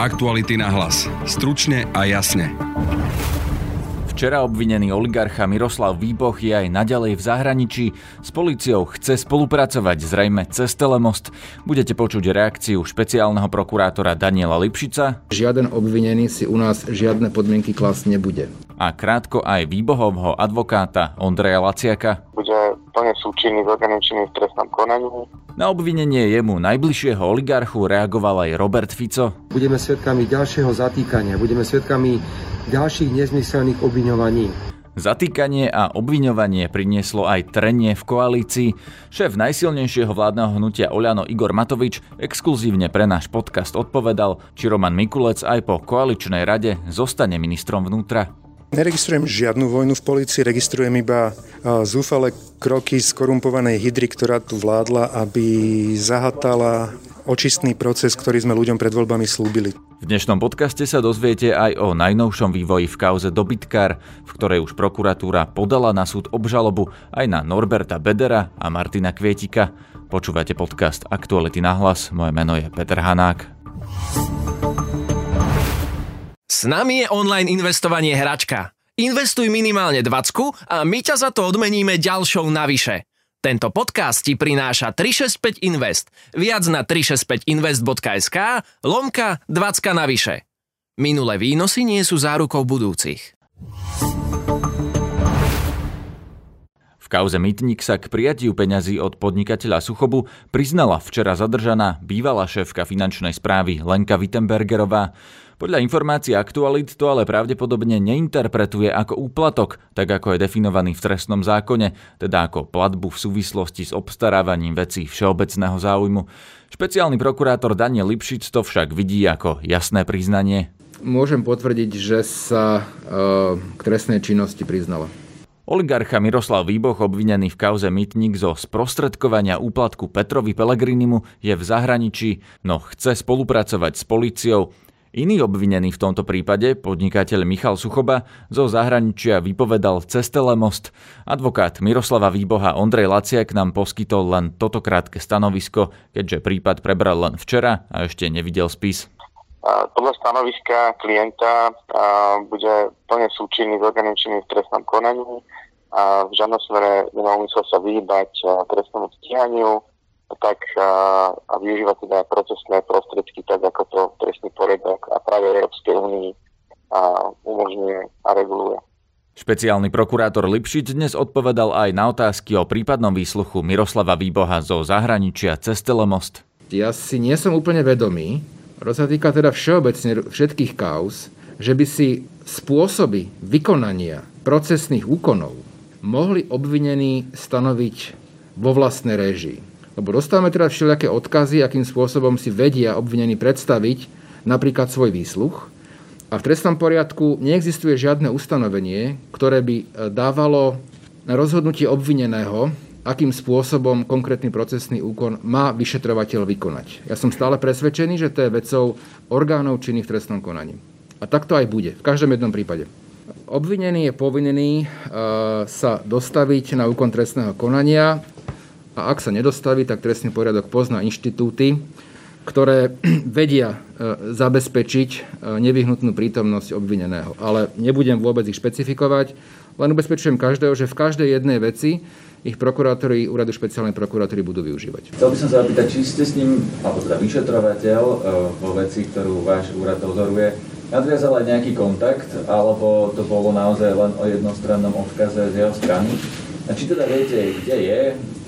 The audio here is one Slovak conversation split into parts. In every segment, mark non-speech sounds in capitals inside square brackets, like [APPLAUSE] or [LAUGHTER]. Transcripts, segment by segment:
Aktuality na hlas. Stručne a jasne. Včera obvinený oligarcha Miroslav Výboch je aj naďalej v zahraničí. S policiou chce spolupracovať zrejme cez Telemost. Budete počuť reakciu špeciálneho prokurátora Daniela Lipšica. Žiaden obvinený si u nás žiadne podmienky klas nebude. A krátko aj Výbohovho advokáta Ondreja Laciaka. Plne súčinný s orgánom v trestnom konaní. Na obvinenie jemu najbližšieho oligarchu reagoval aj Robert Fico. Budeme svedkami ďalšieho zatýkania, budeme svedkami ďalších nezmyselných obviňovaní. Zatýkanie a obviňovanie prinieslo aj trenie v koalícii. Šéf najsilnejšieho vládneho hnutia Oľano Igor Matovič exkluzívne pre náš podcast odpovedal, či Roman Mikulec aj po koaličnej rade zostane ministrom vnútra. Neregistrujem žiadnu vojnu v polícii, registrujem iba zúfale kroky skorumpovanej hydry, ktorá tu vládla, aby zahatala očistný proces, ktorý sme ľuďom pred voľbami slúbili. V dnešnom podcaste sa dozviete aj o najnovšom vývoji v kauze Dobytkár, v ktorej už prokuratúra podala na súd obžalobu aj na Norberta Bedera a Martina Kvietika. Počúvate podcast Aktuality na hlas, moje meno je Peter Hanák. S nami je online investovanie hračka. Investuj minimálne 20 a my ťa za to odmeníme ďalšou navyše. Tento podcast ti prináša 365 Invest. Viac na 365invest.sk lomka 20 navyše. Minulé výnosy nie sú zárukou budúcich. V kauze Mytnik sa k prijatiu peňazí od podnikateľa Suchobu priznala včera zadržaná bývalá šéfka finančnej správy Lenka Wittenbergerová. Podľa informácií aktualit to ale pravdepodobne neinterpretuje ako úplatok, tak ako je definovaný v trestnom zákone, teda ako platbu v súvislosti s obstarávaním vecí všeobecného záujmu. Špeciálny prokurátor Daniel Lipšic to však vidí ako jasné priznanie. Môžem potvrdiť, že sa e, k trestnej činnosti priznala. Oligarcha Miroslav Výboch, obvinený v kauze Mytnik zo sprostredkovania úplatku Petrovi Pelegrinimu, je v zahraničí, no chce spolupracovať s policiou. Iný obvinený v tomto prípade, podnikateľ Michal Suchoba, zo zahraničia vypovedal cez Telemost. Advokát Miroslava Výboha Ondrej Laciak nám poskytol len toto krátke stanovisko, keďže prípad prebral len včera a ešte nevidel spis. Podľa stanoviska klienta bude plne súčinný s orgánom v trestnom konaní a v žiadnom smere nemá úmysel sa vyhýbať trestnému stíhaniu tak a, a využíva teda procesné prostriedky tak, ako to trestný poriadok a práve Európskej únii umožňuje a reguluje. Špeciálny prokurátor Lipšic dnes odpovedal aj na otázky o prípadnom výsluchu Miroslava Výboha zo zahraničia cez Telemost. Ja si nie som úplne vedomý, sa týka teda všeobecne všetkých kauz, že by si spôsoby vykonania procesných úkonov mohli obvinení stanoviť vo vlastnej režii. Lebo dostávame teda všelijaké odkazy, akým spôsobom si vedia obvinení predstaviť napríklad svoj výsluch. A v trestnom poriadku neexistuje žiadne ustanovenie, ktoré by e, dávalo na rozhodnutie obvineného, akým spôsobom konkrétny procesný úkon má vyšetrovateľ vykonať. Ja som stále presvedčený, že to je vecou orgánov činných v trestnom konaní. A tak to aj bude, v každom jednom prípade. Obvinený je povinný e, sa dostaviť na úkon trestného konania a ak sa nedostaví, tak trestný poriadok pozná inštitúty, ktoré [CLEARS THROAT] vedia e, zabezpečiť e, nevyhnutnú prítomnosť obvineného. Ale nebudem vôbec ich špecifikovať, len ubezpečujem každého, že v každej jednej veci ich prokurátori úradu špeciálnej prokuratúry budú využívať. Chcel by som sa opýtať, či ste s ním, alebo teda vyšetrovateľ e, vo veci, ktorú váš úrad dozoruje, nadviazal aj nejaký kontakt, alebo to bolo naozaj len o jednostrannom odkaze z jeho strany? A či teda viete, kde je,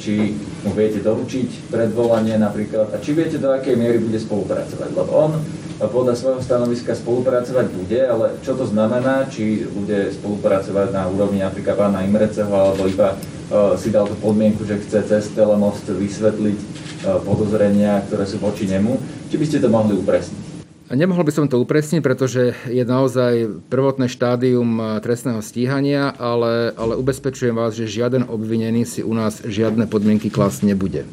či mu viete doručiť predvolanie napríklad a či viete, do akej miery bude spolupracovať. Lebo on podľa svojho stanoviska spolupracovať bude, ale čo to znamená, či bude spolupracovať na úrovni napríklad pána Imreceho, alebo iba uh, si dal tú podmienku, že chce cez Telemost vysvetliť uh, podozrenia, ktoré sú voči nemu. Či by ste to mohli upresniť? Nemohol by som to upresniť, pretože je naozaj prvotné štádium eh, trestného stíhania, ale, ale ubezpečujem vás, že žiaden obvinený si u nás žiadne podmienky klas nebude.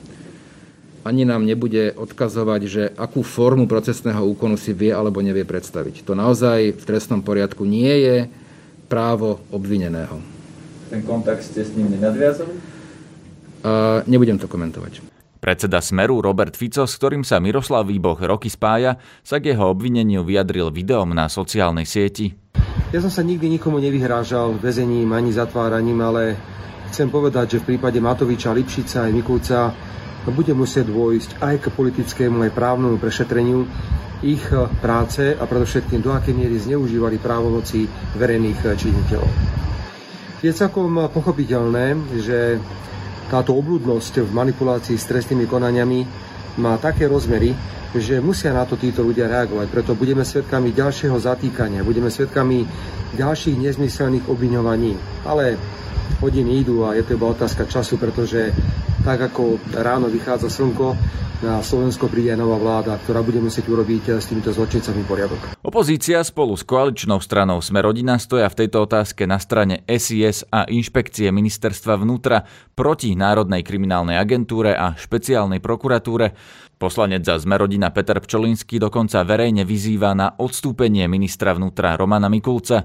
Ani nám nebude odkazovať, že akú formu procesného úkonu si vie alebo nevie predstaviť. To naozaj v trestnom poriadku nie je právo obvineného. Ten kontakt ste s ním nenadviazali? A nebudem to komentovať. Predseda Smeru Robert Fico, s ktorým sa Miroslav Výboh roky spája, sa k jeho obvineniu vyjadril videom na sociálnej sieti. Ja som sa nikdy nikomu nevyhrážal väzením ani zatváraním, ale chcem povedať, že v prípade Matoviča, Lipšica aj Mikulca bude musieť dôjsť aj k politickému, aj právnemu prešetreniu ich práce a predovšetkým do akej miery zneužívali právomoci verejných činiteľov. Je celkom pochopiteľné, že táto obľudnosť v manipulácii s trestnými konaniami má také rozmery, že musia na to títo ľudia reagovať. Preto budeme svedkami ďalšieho zatýkania, budeme svedkami ďalších nezmyselných obviňovaní. Ale hodiny idú a je to iba otázka času, pretože tak ako ráno vychádza slnko, na Slovensko príde nová vláda, ktorá bude musieť urobiť s týmito zločincami poriadok. Opozícia spolu s koaličnou stranou Sme rodina stoja v tejto otázke na strane SIS a inšpekcie ministerstva vnútra proti Národnej kriminálnej agentúre a špeciálnej prokuratúre. Poslanec za Zmerodina Peter Pčolinský dokonca verejne vyzýva na odstúpenie ministra vnútra Romana Mikulca.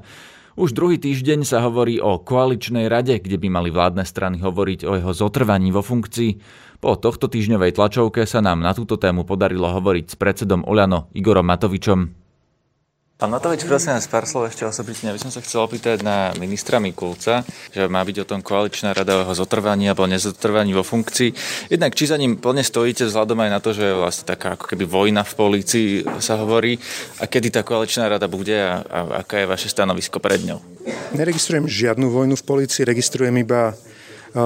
Už druhý týždeň sa hovorí o koaličnej rade, kde by mali vládne strany hovoriť o jeho zotrvaní vo funkcii. Po tohto týždňovej tlačovke sa nám na túto tému podarilo hovoriť s predsedom Oľano Igorom Matovičom. Pán Matovič, prosím vás pár slov ešte osobitne. Aby som sa chcel opýtať na ministra Mikulca, že má byť o tom koaličná rada o jeho zotrvaní alebo nezotrvaní vo funkcii. Jednak či za ním plne stojíte vzhľadom aj na to, že je vlastne taká ako keby vojna v polícii sa hovorí a kedy tá koaličná rada bude a, a aká je vaše stanovisko pred ňou? Neregistrujem žiadnu vojnu v polícii, registrujem iba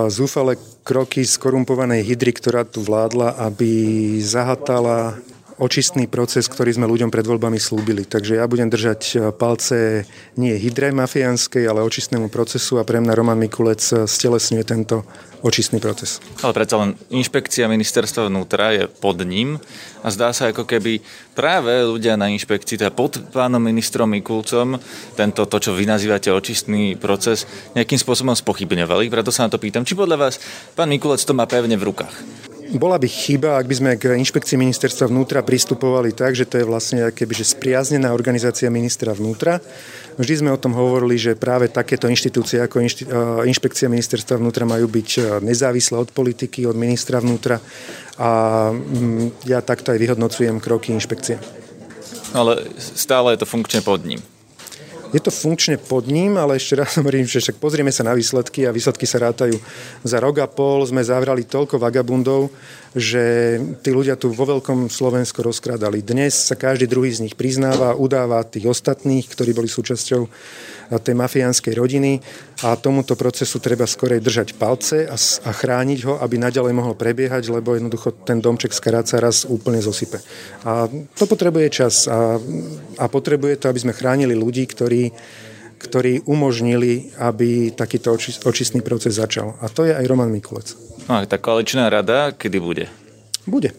zúfale kroky skorumpovanej hydry, ktorá tu vládla, aby zahatala očistný proces, ktorý sme ľuďom pred voľbami slúbili. Takže ja budem držať e, palce nie hydre mafiánskej, ale očistnému procesu a pre mňa Roman Mikulec e, stelesňuje tento očistný proces. Ale predsa len inšpekcia ministerstva vnútra je pod ním a zdá sa ako keby práve ľudia na inšpekcii, teda pod pánom ministrom Mikulcom, tento to, čo vy nazývate očistný proces, nejakým spôsobom spochybňovali. Preto sa na to pýtam, či podľa vás pán Mikulec to má pevne v rukách. Bola by chyba, ak by sme k inšpekcii ministerstva vnútra pristupovali tak, že to je vlastne kebyže spriaznená organizácia ministra vnútra. Vždy sme o tom hovorili, že práve takéto inštitúcie ako inšpekcia ministerstva vnútra majú byť nezávislé od politiky, od ministra vnútra a mm, ja takto aj vyhodnocujem kroky inšpekcie. Ale stále je to funkčne pod ním. Je to funkčne pod ním, ale ešte raz [LAUGHS] hovorím, že však pozrieme sa na výsledky a výsledky sa rátajú. Za rok a pol sme zavrali toľko vagabundov, že tí ľudia tu vo veľkom Slovensko rozkrádali. Dnes sa každý druhý z nich priznáva, udáva tých ostatných, ktorí boli súčasťou tej mafiánskej rodiny a tomuto procesu treba skorej držať palce a, a chrániť ho, aby naďalej mohol prebiehať, lebo jednoducho ten domček z Karáca raz úplne zosype. A to potrebuje čas a, a potrebuje to, aby sme chránili ľudí, ktorí ktorí umožnili, aby takýto očistný proces začal. A to je aj Roman Mikulec. No a tá koaličná rada, kedy bude? Bude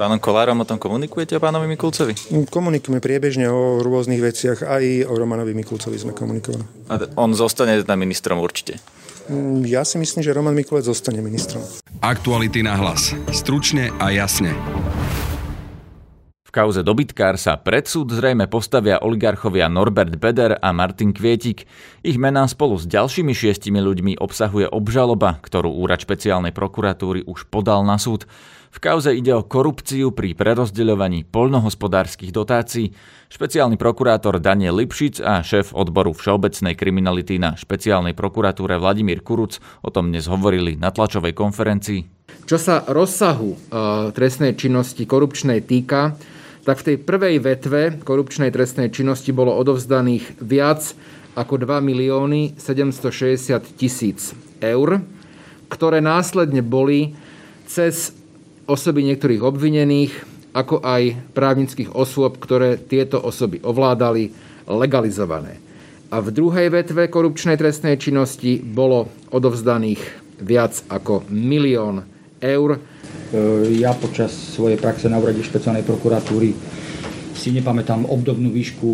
pánom Kolárom o tom komunikujete o pánovi Mikulcovi? Komunikujeme priebežne o rôznych veciach, aj o Romanovi Mikulcovi sme komunikovali. A on zostane na ministrom určite? Mm, ja si myslím, že Roman Mikulec zostane ministrom. Aktuality na hlas. Stručne a jasne. V kauze dobytkár sa pred súd zrejme postavia oligarchovia Norbert Beder a Martin Kvietik. Ich mená spolu s ďalšími šiestimi ľuďmi obsahuje obžaloba, ktorú úrad špeciálnej prokuratúry už podal na súd. V kauze ide o korupciu pri prerozdeľovaní poľnohospodárskych dotácií. Špeciálny prokurátor Daniel Lipšic a šéf odboru všeobecnej kriminality na špeciálnej prokuratúre Vladimír Kuruc o tom dnes hovorili na tlačovej konferencii. Čo sa rozsahu e, trestnej činnosti korupčnej týka, tak v tej prvej vetve korupčnej trestnej činnosti bolo odovzdaných viac ako 2 milióny 760 tisíc eur, ktoré následne boli cez osoby niektorých obvinených, ako aj právnických osôb, ktoré tieto osoby ovládali, legalizované. A v druhej vetve korupčnej trestnej činnosti bolo odovzdaných viac ako milión eur. E, ja počas svojej praxe na úrade špeciálnej prokuratúry si nepamätám obdobnú výšku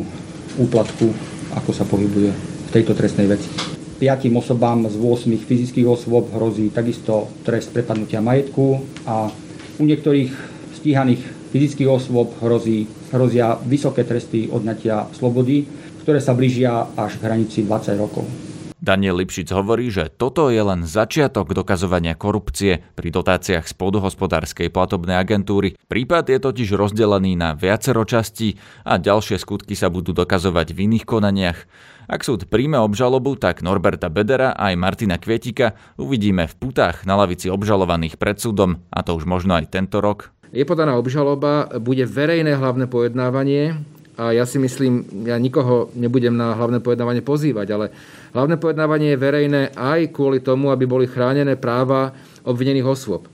úplatku, ako sa pohybuje v tejto trestnej veci. Piatým osobám z 8 fyzických osôb hrozí takisto trest prepadnutia majetku a u niektorých stíhaných fyzických osôb hrozí, hrozia vysoké tresty odnatia slobody, ktoré sa blížia až k hranici 20 rokov. Daniel Lipšic hovorí, že toto je len začiatok dokazovania korupcie pri dotáciách z pôdohospodárskej platobnej agentúry. Prípad je totiž rozdelený na viacero častí a ďalšie skutky sa budú dokazovať v iných konaniach. Ak súd príjme obžalobu, tak Norberta Bedera a aj Martina Kvietika uvidíme v putách na lavici obžalovaných pred súdom, a to už možno aj tento rok. Je podaná obžaloba, bude verejné hlavné pojednávanie, a ja si myslím, ja nikoho nebudem na hlavné pojednávanie pozývať, ale hlavné pojednávanie je verejné aj kvôli tomu, aby boli chránené práva obvinených osôb.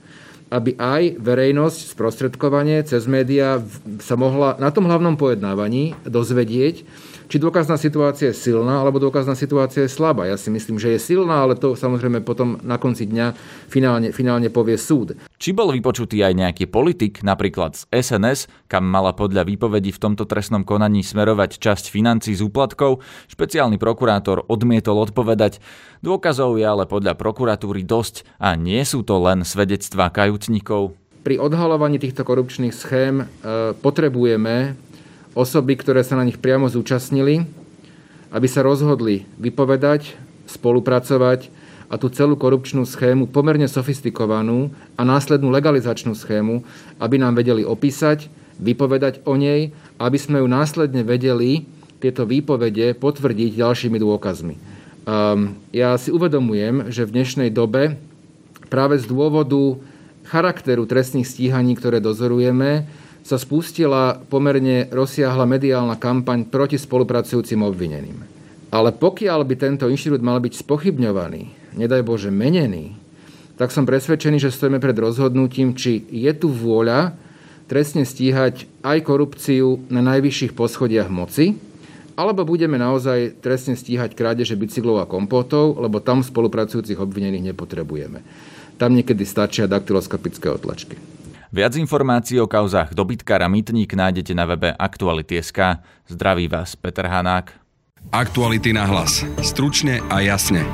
Aby aj verejnosť, sprostredkovanie cez médiá sa mohla na tom hlavnom pojednávaní dozvedieť, či dôkazná situácia je silná, alebo dôkazná situácia je slabá. Ja si myslím, že je silná, ale to samozrejme potom na konci dňa finálne, finálne povie súd. Či bol vypočutý aj nejaký politik, napríklad z SNS, kam mala podľa výpovedí v tomto trestnom konaní smerovať časť financí z úplatkov, špeciálny prokurátor odmietol odpovedať. Dôkazov je ale podľa prokuratúry dosť a nie sú to len svedectvá kajúcnikov. Pri odhalovaní týchto korupčných schém e, potrebujeme osoby, ktoré sa na nich priamo zúčastnili, aby sa rozhodli vypovedať, spolupracovať a tú celú korupčnú schému, pomerne sofistikovanú a následnú legalizačnú schému, aby nám vedeli opísať, vypovedať o nej, aby sme ju následne vedeli tieto výpovede potvrdiť ďalšími dôkazmi. Um, ja si uvedomujem, že v dnešnej dobe práve z dôvodu charakteru trestných stíhaní, ktoré dozorujeme, sa spustila pomerne rozsiahla mediálna kampaň proti spolupracujúcim obvineným. Ale pokiaľ by tento inštitút mal byť spochybňovaný, nedaj Bože menený, tak som presvedčený, že stojíme pred rozhodnutím, či je tu vôľa trestne stíhať aj korupciu na najvyšších poschodiach moci, alebo budeme naozaj trestne stíhať krádeže bicyklov a kompotov, lebo tam spolupracujúcich obvinených nepotrebujeme. Tam niekedy stačia daktyloskopické otlačky. Viac informácií o kauzách dobytkár a mytník nájdete na webe Aktuality.sk. Zdraví vás Peter Hanák. Aktuality na hlas. Stručne a jasne.